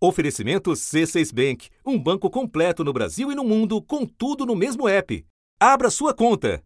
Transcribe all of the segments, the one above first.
Oferecimento C6 Bank, um banco completo no Brasil e no mundo, com tudo no mesmo app. Abra sua conta.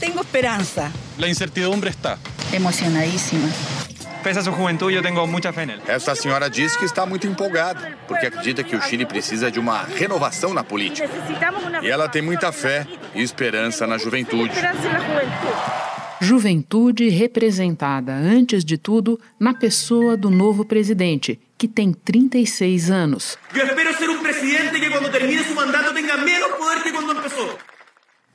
Tengo esperanza. La incertidumbre está. Emocionadísima. Pese a sua juventude, eu tenho muita fé nele. Esta senhora diz que está muito empolgada, porque acredita que o Chile precisa de uma renovação na política. E ela tem muita fé e esperança na juventude. Juventude representada, antes de tudo, na pessoa do novo presidente, que tem 36 anos. Eu espero ser um presidente que, quando termine seu mandato, tenha menos poder que quando começou.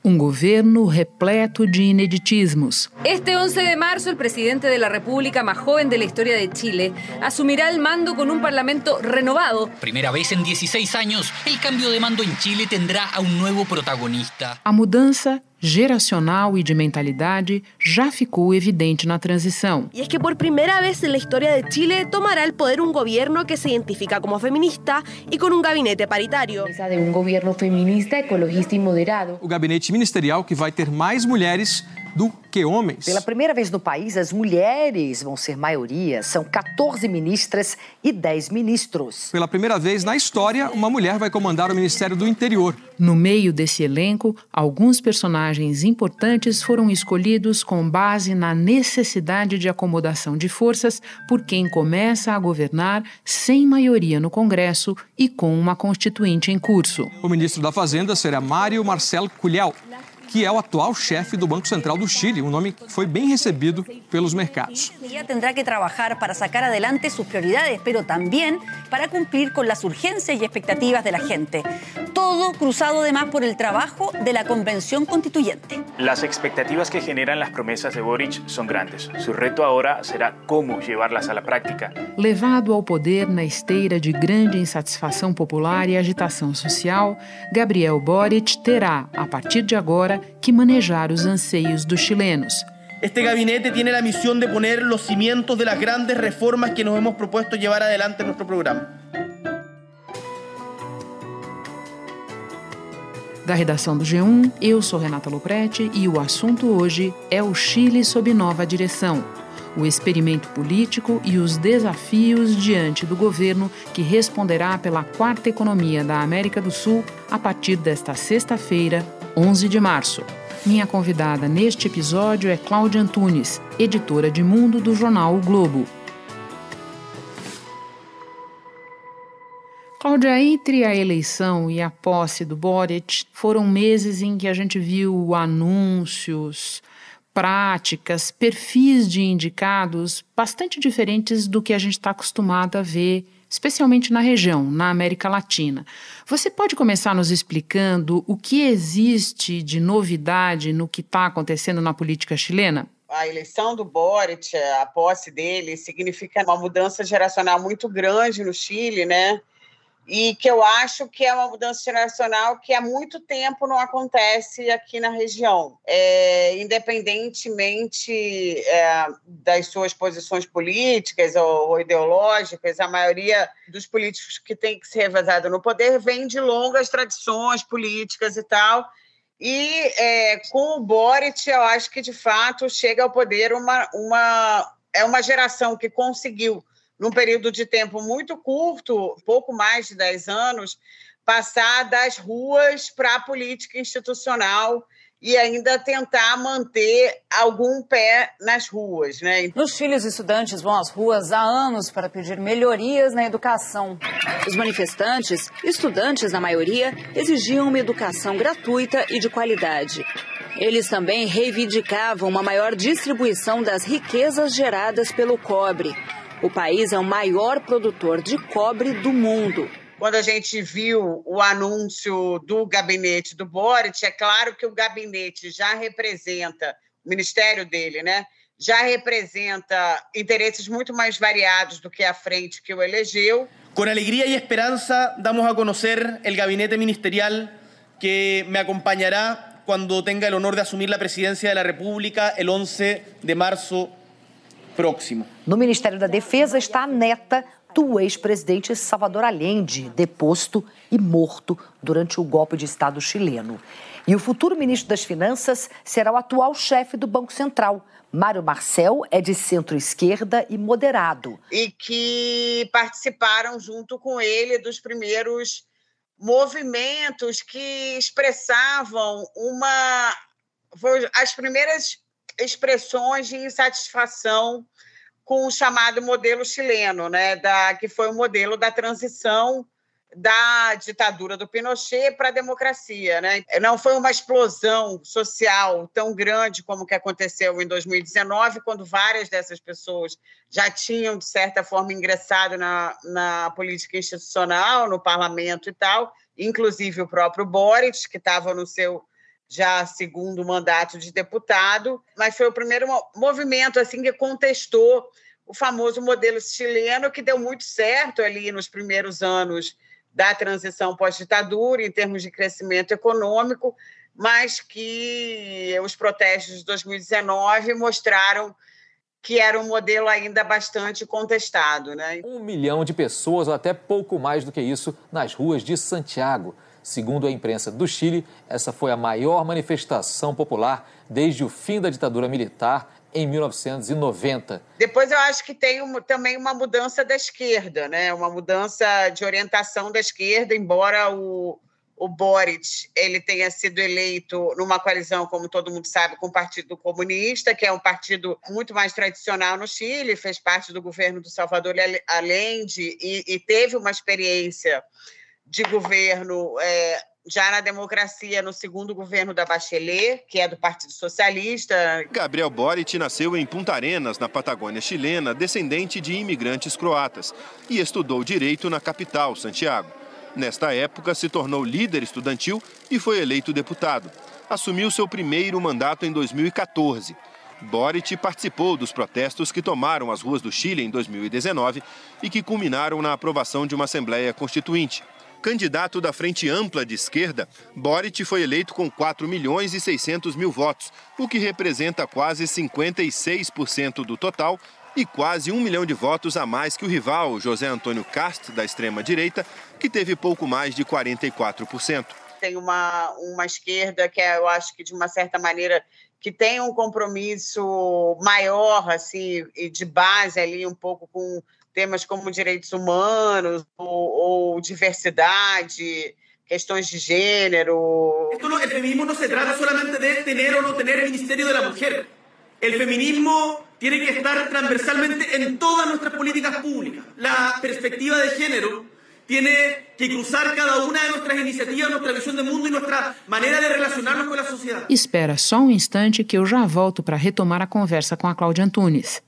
Um governo repleto de ineditismos. Este 11 de marzo, el presidente de la República más joven de la historia de Chile asumirá el mando con un parlamento renovado. Primera vez en 16 años, el cambio de mando en Chile tendrá a un nuevo protagonista. A mudança geracional e de mentalidade já ficou evidente na transição. Y es que por primera vez en la historia de Chile tomará el poder un gobierno que se identifica como feminista y con un gabinete paritario. De un gobierno feminista, ecologista y moderado. O gabinete ministerial que vai ter mais mulheres do que homens. Pela primeira vez no país, as mulheres vão ser maioria. São 14 ministras e 10 ministros. Pela primeira vez na história, uma mulher vai comandar o Ministério do Interior. No meio desse elenco, alguns personagens importantes foram escolhidos com base na necessidade de acomodação de forças por quem começa a governar sem maioria no Congresso e com uma constituinte em curso. O ministro da Fazenda será Mário Marcelo Culhal que é o atual chefe do Banco Central do Chile, um nome que foi bem recebido pelos mercados. Tendrá que trabajar para sacar adelante sus prioridades, pero también para cumplir con las urgencias y expectativas de la gente. Todo cruzado además por el trabajo de la Convención Constituyente. Las expectativas que generan las promesas de Boric son grandes. Su reto ahora será cómo llevarlas a la práctica. Levado ao poder na esteira de grande insatisfação popular e agitação social, Gabriel Boric terá, a partir de agora, que manejar os anseios dos chilenos. Este gabinete tiene la misión de poner los cimientos de las grandes reformas que nos hemos propuesto llevar adelante en nuestro programa. Da redação do G1, eu sou Renata Loprete e o assunto hoje é o Chile sob nova direção. O experimento político e os desafios diante do governo que responderá pela quarta economia da América do Sul a partir desta sexta-feira, 11 de março. Minha convidada neste episódio é Cláudia Antunes, editora de mundo do jornal O Globo. Cláudia, entre a eleição e a posse do Boric, foram meses em que a gente viu anúncios, práticas, perfis de indicados bastante diferentes do que a gente está acostumado a ver, especialmente na região, na América Latina. Você pode começar nos explicando o que existe de novidade no que está acontecendo na política chilena? a eleição do Boric, a posse dele, significa uma mudança geracional muito grande no Chile, né? E que eu acho que é uma mudança geracional que há muito tempo não acontece aqui na região, é, independentemente é, das suas posições políticas ou, ou, ideológicas, a maioria dos políticos que tem que ser revezado no poder vem de longas tradições políticas e tal. E é, com o Boric, eu acho que de fato chega ao poder uma, uma é uma geração que conseguiu num período de tempo muito curto, pouco mais de 10 anos, passar das ruas para a política institucional e ainda tentar manter algum pé nas ruas. Né? No Chile, os estudantes vão às ruas há anos para pedir melhorias na educação. Os manifestantes, estudantes na maioria, exigiam uma educação gratuita e de qualidade. Eles também reivindicavam uma maior distribuição das riquezas geradas pelo cobre. O país é o maior produtor de cobre do mundo. Quando a gente viu o anúncio do gabinete do Boric, é claro que o gabinete já representa, o ministério dele, né? Já representa interesses muito mais variados do que a frente que o elegeu. Com alegria e esperança, damos a conhecer o gabinete ministerial que me acompanhará quando tenha o honor de assumir a presidência da República el 11 de março próximo. No Ministério da Defesa está a neta do ex-presidente Salvador Allende, deposto e morto durante o golpe de Estado chileno. E o futuro ministro das Finanças será o atual chefe do Banco Central. Mário Marcel é de centro-esquerda e moderado. E que participaram junto com ele dos primeiros movimentos que expressavam uma as primeiras expressões de insatisfação com o chamado modelo chileno, né, da, que foi o modelo da transição da ditadura do Pinochet para a democracia. Né? Não foi uma explosão social tão grande como que aconteceu em 2019, quando várias dessas pessoas já tinham, de certa forma, ingressado na, na política institucional, no parlamento e tal, inclusive o próprio Boric, que estava no seu já segundo mandato de deputado, mas foi o primeiro movimento assim que contestou o famoso modelo chileno que deu muito certo ali nos primeiros anos da transição pós-ditadura em termos de crescimento econômico, mas que os protestos de 2019 mostraram que era um modelo ainda bastante contestado. Né? Um milhão de pessoas, ou até pouco mais do que isso, nas ruas de Santiago. Segundo a imprensa do Chile, essa foi a maior manifestação popular desde o fim da ditadura militar em 1990. Depois eu acho que tem um, também uma mudança da esquerda, né? uma mudança de orientação da esquerda, embora o, o Boric ele tenha sido eleito numa coalizão, como todo mundo sabe, com o Partido Comunista, que é um partido muito mais tradicional no Chile, fez parte do governo do Salvador Allende e, e teve uma experiência de governo é, já na democracia no segundo governo da Bachelet, que é do Partido Socialista. Gabriel Boric nasceu em Punta Arenas, na Patagônia chilena, descendente de imigrantes croatas, e estudou direito na capital, Santiago. Nesta época, se tornou líder estudantil e foi eleito deputado. Assumiu seu primeiro mandato em 2014. Boric participou dos protestos que tomaram as ruas do Chile em 2019 e que culminaram na aprovação de uma Assembleia Constituinte. Candidato da Frente Ampla de Esquerda, Boric foi eleito com 4 milhões e 600 mil votos, o que representa quase 56% do total e quase um milhão de votos a mais que o rival, José Antônio Cast, da extrema-direita, que teve pouco mais de 44%. Tem uma, uma esquerda que é, eu acho que, de uma certa maneira, que tem um compromisso maior, assim, de base ali, um pouco com temas como direitos humanos ou, ou diversidade, questões de gênero. Esto no, el feminismo no se trata solamente de tener o no tener el Ministerio de la Mujer. El feminismo tiene que estar transversalmente en todas nuestras políticas públicas. La perspectiva de género tiene que cruzar cada una de nuestras iniciativas, nuestra visión de mundo y nuestra manera de relacionarnos con la sociedad. Espera só um instante que eu já volto para retomar a conversa com a Cláudia Antunes.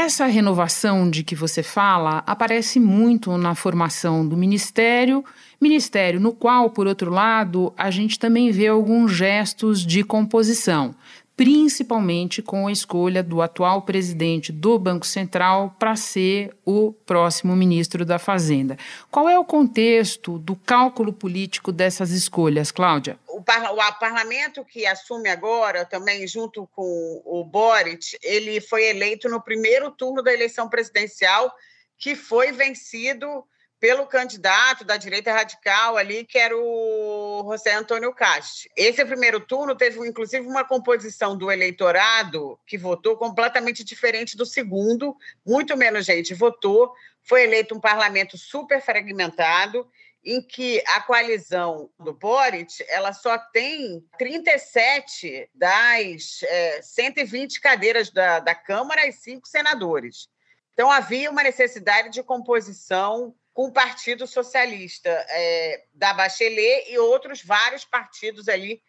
Essa renovação de que você fala aparece muito na formação do ministério, ministério no qual, por outro lado, a gente também vê alguns gestos de composição principalmente com a escolha do atual presidente do Banco Central para ser o próximo ministro da Fazenda. Qual é o contexto do cálculo político dessas escolhas, Cláudia? O, o parlamento que assume agora, também junto com o Boric, ele foi eleito no primeiro turno da eleição presidencial, que foi vencido pelo candidato da direita radical ali, que era o José Antônio Cast. Esse primeiro turno teve, inclusive, uma composição do eleitorado que votou completamente diferente do segundo, muito menos gente votou. Foi eleito um parlamento super fragmentado, em que a coalizão do Boric ela só tem 37 das é, 120 cadeiras da, da Câmara e cinco senadores. Então, havia uma necessidade de composição com o Partido Socialista é, da Bachelet e outros vários partidos ali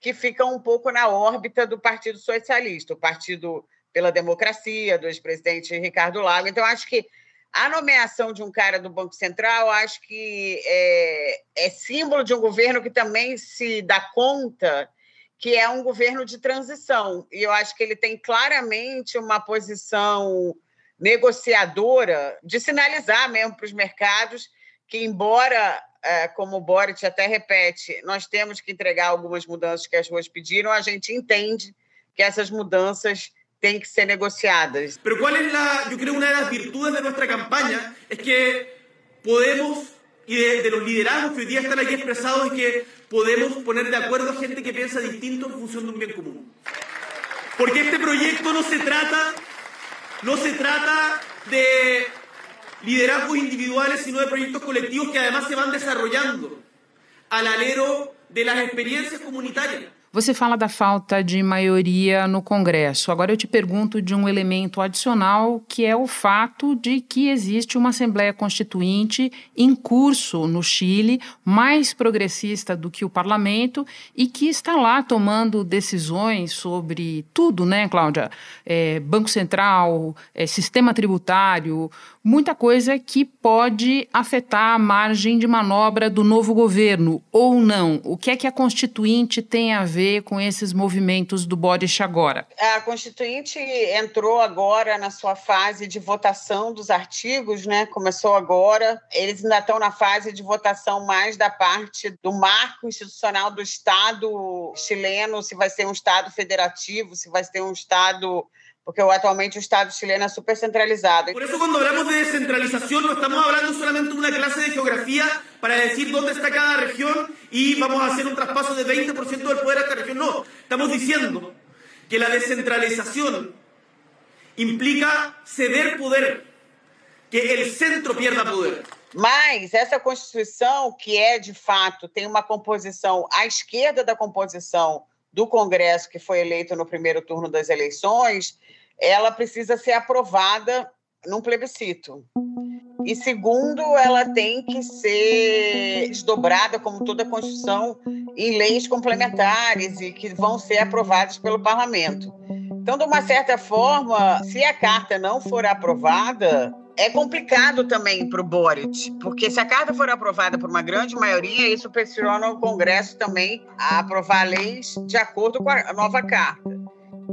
que ficam um pouco na órbita do Partido Socialista, o Partido pela democracia do ex-presidente Ricardo Lago. Então, acho que a nomeação de um cara do Banco Central, acho que é, é símbolo de um governo que também se dá conta que é um governo de transição. E eu acho que ele tem claramente uma posição negociadora de sinalizar mesmo para os mercados que, embora, é, como o Boric até repete, nós temos que entregar algumas mudanças que as ruas pediram, a gente entende que essas mudanças têm que ser negociadas. Mas qual é a, eu creio, uma das virtudes de nossa campanha é que podemos y de, de, los liderazgos que hoy día están aquí expresados es que podemos poner de acuerdo a gente que piensa distinto en función de un bien común. Porque este proyecto no se trata, no se trata de liderazgos individuales, sino de proyectos colectivos que además se van desarrollando al alero de las experiencias comunitarias. Você fala da falta de maioria no Congresso. Agora eu te pergunto de um elemento adicional, que é o fato de que existe uma Assembleia Constituinte em curso no Chile, mais progressista do que o parlamento, e que está lá tomando decisões sobre tudo, né, Cláudia? É, Banco Central, é, sistema tributário, muita coisa que pode afetar a margem de manobra do novo governo, ou não. O que é que a Constituinte tem a ver? Com esses movimentos do Boris agora? A Constituinte entrou agora na sua fase de votação dos artigos, né? Começou agora. Eles ainda estão na fase de votação mais da parte do marco institucional do Estado chileno, se vai ser um Estado federativo, se vai ser um Estado porque atualmente o Estado chileno é super centralizado. Por isso, quando falamos de descentralização, não estamos falando solamente de uma classe de geografia para dizer onde está cada região e vamos a fazer um traspaso de 20% do poder a esta região. Não, estamos dizendo que a descentralização implica ceder poder, que o centro pierda poder. Mas essa Constituição, que é de fato, tem uma composição à esquerda da composição do Congresso que foi eleito no primeiro turno das eleições, ela precisa ser aprovada num plebiscito. E segundo, ela tem que ser desdobrada, como toda a Constituição, em leis complementares e que vão ser aprovadas pelo parlamento. Então, de uma certa forma, se a carta não for aprovada, é complicado também para o Boric, porque se a carta for aprovada por uma grande maioria, isso pressiona o Congresso também a aprovar leis de acordo com a nova carta.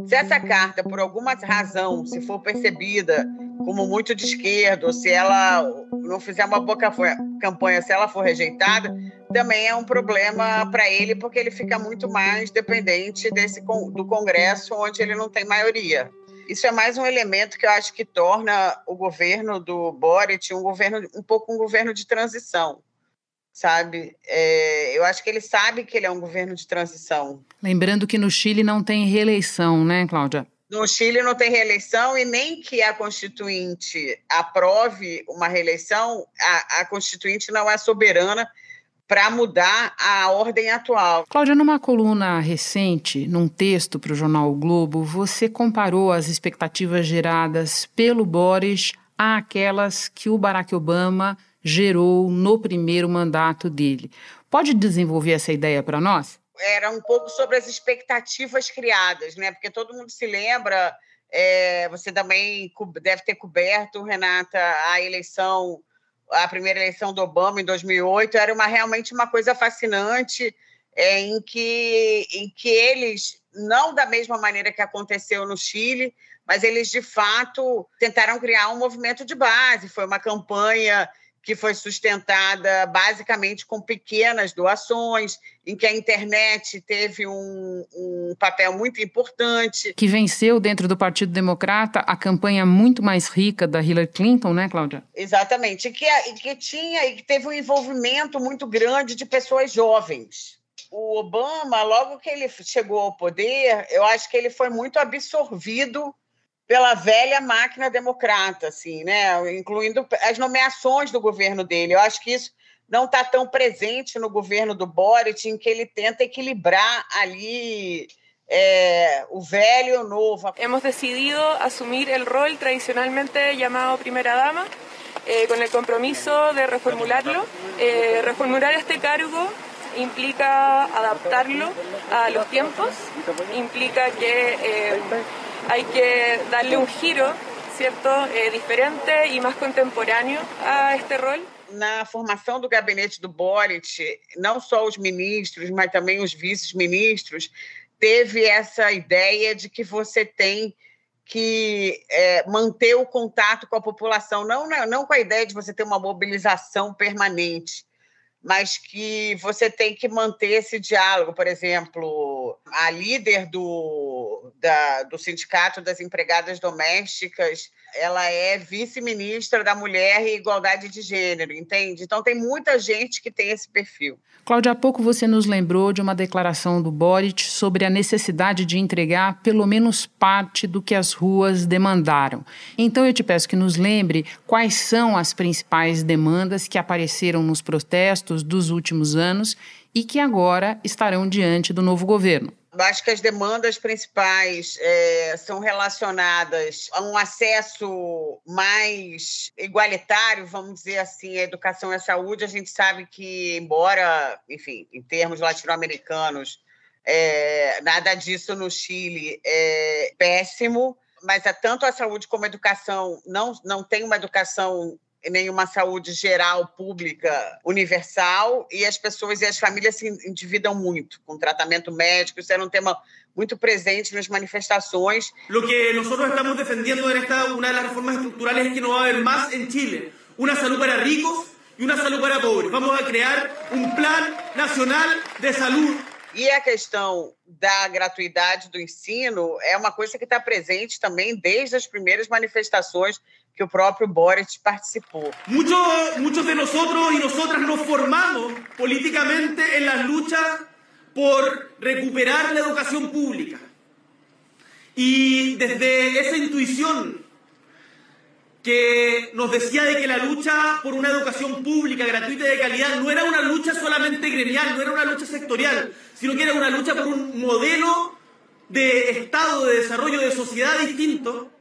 Se essa carta, por alguma razão, se for percebida como muito de esquerda, se ela não fizer uma boa campanha, se ela for rejeitada, também é um problema para ele, porque ele fica muito mais dependente desse, do Congresso, onde ele não tem maioria. Isso é mais um elemento que eu acho que torna o governo do Boric um governo um pouco um governo de transição, sabe? É, eu acho que ele sabe que ele é um governo de transição. Lembrando que no Chile não tem reeleição, né, Cláudia? No Chile não tem reeleição e nem que a Constituinte aprove uma reeleição, a, a Constituinte não é soberana para mudar a ordem atual. Cláudia, numa coluna recente, num texto para o jornal o Globo, você comparou as expectativas geradas pelo Boris àquelas que o Barack Obama gerou no primeiro mandato dele. Pode desenvolver essa ideia para nós? Era um pouco sobre as expectativas criadas, né? Porque todo mundo se lembra, é, você também deve ter coberto, Renata, a eleição a primeira eleição do Obama em 2008 era uma realmente uma coisa fascinante é, em que em que eles não da mesma maneira que aconteceu no Chile, mas eles de fato tentaram criar um movimento de base. Foi uma campanha que foi sustentada basicamente com pequenas doações, em que a internet teve um, um, papel muito importante. Que venceu dentro do Partido Democrata a campanha muito mais rica da Hillary Clinton, né, Cláudia? Exatamente, e que, e que tinha e que teve um envolvimento muito grande de pessoas jovens. O Obama, logo que ele chegou ao poder, eu acho que ele foi muito absorvido pela velha máquina democrata, assim, né? incluindo as nomeações do governo dele. Eu acho que isso não está tão presente no governo do Boric, em que ele tenta equilibrar ali eh, o velho e o novo. Hemos decidido assumir o rol tradicionalmente chamado primeira dama, eh, com o compromisso de reformularlo. Eh, reformular este cargo implica adaptarlo a los tiempos, implica que hay que darle un giro, ¿cierto?, eh, diferente y más contemporáneo a este rol. Na formação do gabinete do Boric, não só os ministros, mas também os vice-ministros, teve essa ideia de que você tem que é, manter o contato com a população, não, não com a ideia de você ter uma mobilização permanente, mas que você tem que manter esse diálogo. Por exemplo, a líder do, da, do Sindicato das Empregadas Domésticas, ela é vice-ministra da Mulher e Igualdade de Gênero, entende? Então tem muita gente que tem esse perfil. Cláudia, há pouco você nos lembrou de uma declaração do Boric sobre a necessidade de entregar pelo menos parte do que as ruas demandaram. Então eu te peço que nos lembre quais são as principais demandas que apareceram nos protestos dos últimos anos e que agora estarão diante do novo governo. Acho que as demandas principais é, são relacionadas a um acesso mais igualitário, vamos dizer assim, à educação e à saúde. A gente sabe que, embora, enfim, em termos latino-americanos, é, nada disso no Chile é péssimo, mas tanto a saúde como a educação não, não tem uma educação nenhuma saúde geral, pública, universal, e as pessoas e as famílias se endividam muito com tratamento médico. Isso era um tema muito presente nas manifestações. Lo que nosotros estamos defendiendo en esta una de las reformas estructurales es que no va a haber más en Chile una salud para ricos y una salud para pobres. Vamos a crear un plan nacional de salud e a questão da gratuidade do ensino é uma coisa que está presente também desde as primeiras manifestações que o próprio Boris participou. Muchos, muchos de nosotros y nosotras nos formamos políticamente en las por recuperar la educación pública. Y desde esa intuición que nos decía de que la lucha por una educación pública, gratuita y de calidad no era una lucha solamente gremial, no era una lucha sectorial, sino que era una lucha por un modelo de Estado, de desarrollo, de sociedad distinto.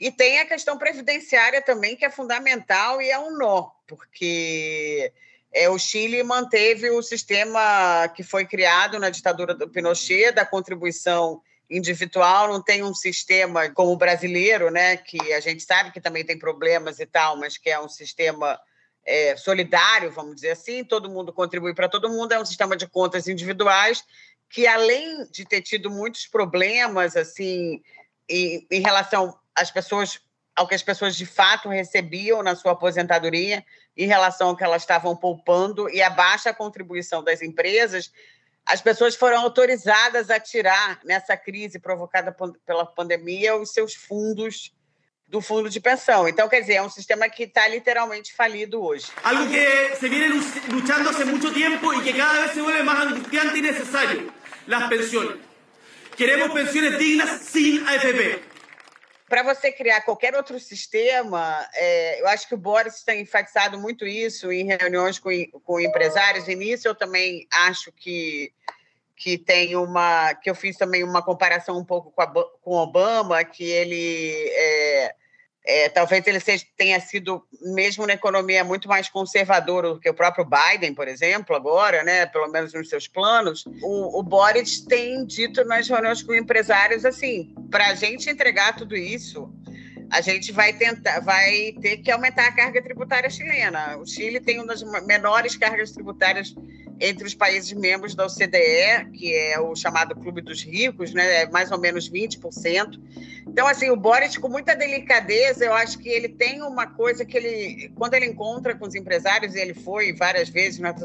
E tem a questão previdenciária também, que é fundamental e é um nó, porque é, o Chile manteve o sistema que foi criado na ditadura do Pinochet, da contribuição individual, não tem um sistema como o brasileiro, né, que a gente sabe que também tem problemas e tal, mas que é um sistema é, solidário, vamos dizer assim, todo mundo contribui para todo mundo, é um sistema de contas individuais que, além de ter tido muitos problemas, assim, em, em relação às pessoas, ao que as pessoas de fato recebiam na sua aposentadoria, em relação ao que elas estavam poupando e a baixa contribuição das empresas, as pessoas foram autorizadas a tirar, nessa crise provocada pela pandemia, os seus fundos do fundo de pensão. Então, quer dizer, é um sistema que está literalmente falido hoje. Algo que se viene luchando hace muito tempo e que cada vez se vuelve mais angustiante e necessário: as pensões. Queremos pensões dignas sem AFP para você criar qualquer outro sistema, é, eu acho que o Boris tem enfatizado muito isso em reuniões com, com empresários. E nisso eu também acho que, que tem uma. que eu fiz também uma comparação um pouco com, a, com Obama, que ele. É, é, talvez ele seja, tenha sido, mesmo na economia, muito mais conservador do que o próprio Biden, por exemplo, agora, né, pelo menos nos seus planos. O, o Boris tem dito nas reuniões com empresários assim: para a gente entregar tudo isso, a gente vai tentar, vai ter que aumentar a carga tributária chilena. O Chile tem uma das menores cargas tributárias entre os países membros da OCDE, que é o chamado Clube dos Ricos, né, é mais ou menos 20%. Então, assim, o Boric, com muita delicadeza, eu acho que ele tem uma coisa que ele, quando ele encontra com os empresários, e ele foi várias vezes nas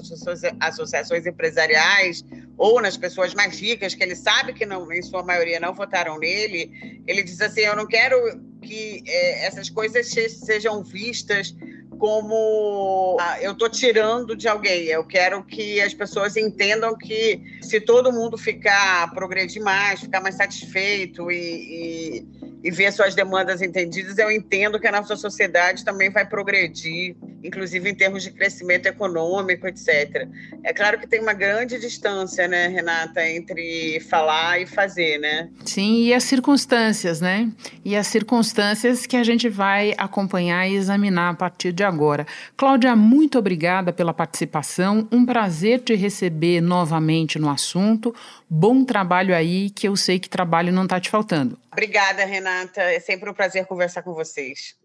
associações empresariais ou nas pessoas mais ricas, que ele sabe que, não, em sua maioria, não votaram nele, ele diz assim: eu não quero que é, essas coisas sejam vistas como ah, eu estou tirando de alguém. Eu quero que as pessoas entendam que se todo mundo ficar, progredir mais, ficar mais satisfeito e, e, e ver suas demandas entendidas, eu entendo que a nossa sociedade também vai progredir inclusive em termos de crescimento econômico, etc. É claro que tem uma grande distância, né, Renata, entre falar e fazer, né? Sim, e as circunstâncias, né? E as circunstâncias que a gente vai acompanhar e examinar a partir de agora. Cláudia, muito obrigada pela participação. Um prazer te receber novamente no assunto. Bom trabalho aí, que eu sei que trabalho não está te faltando. Obrigada, Renata. É sempre um prazer conversar com vocês.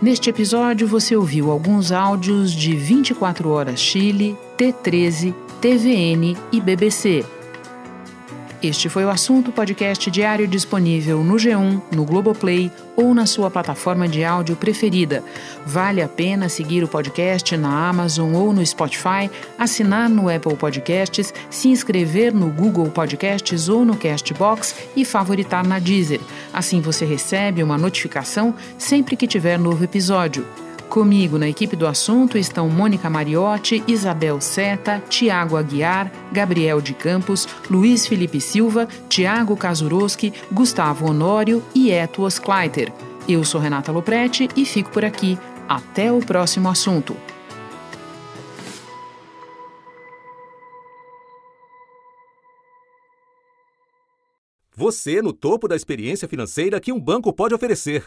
Neste episódio, você ouviu alguns áudios de 24 Horas Chile, T13, TVN e BBC. Este foi o assunto podcast diário disponível no G1, no Globoplay ou na sua plataforma de áudio preferida. Vale a pena seguir o podcast na Amazon ou no Spotify, assinar no Apple Podcasts, se inscrever no Google Podcasts ou no Castbox e favoritar na Deezer. Assim você recebe uma notificação sempre que tiver novo episódio. Comigo na equipe do assunto estão Mônica Mariotti, Isabel Seta, Tiago Aguiar, Gabriel de Campos, Luiz Felipe Silva, Tiago Kazuroski, Gustavo Honório e Etuos Kleiter. Eu sou Renata Loprete e fico por aqui. Até o próximo assunto. Você no topo da experiência financeira que um banco pode oferecer.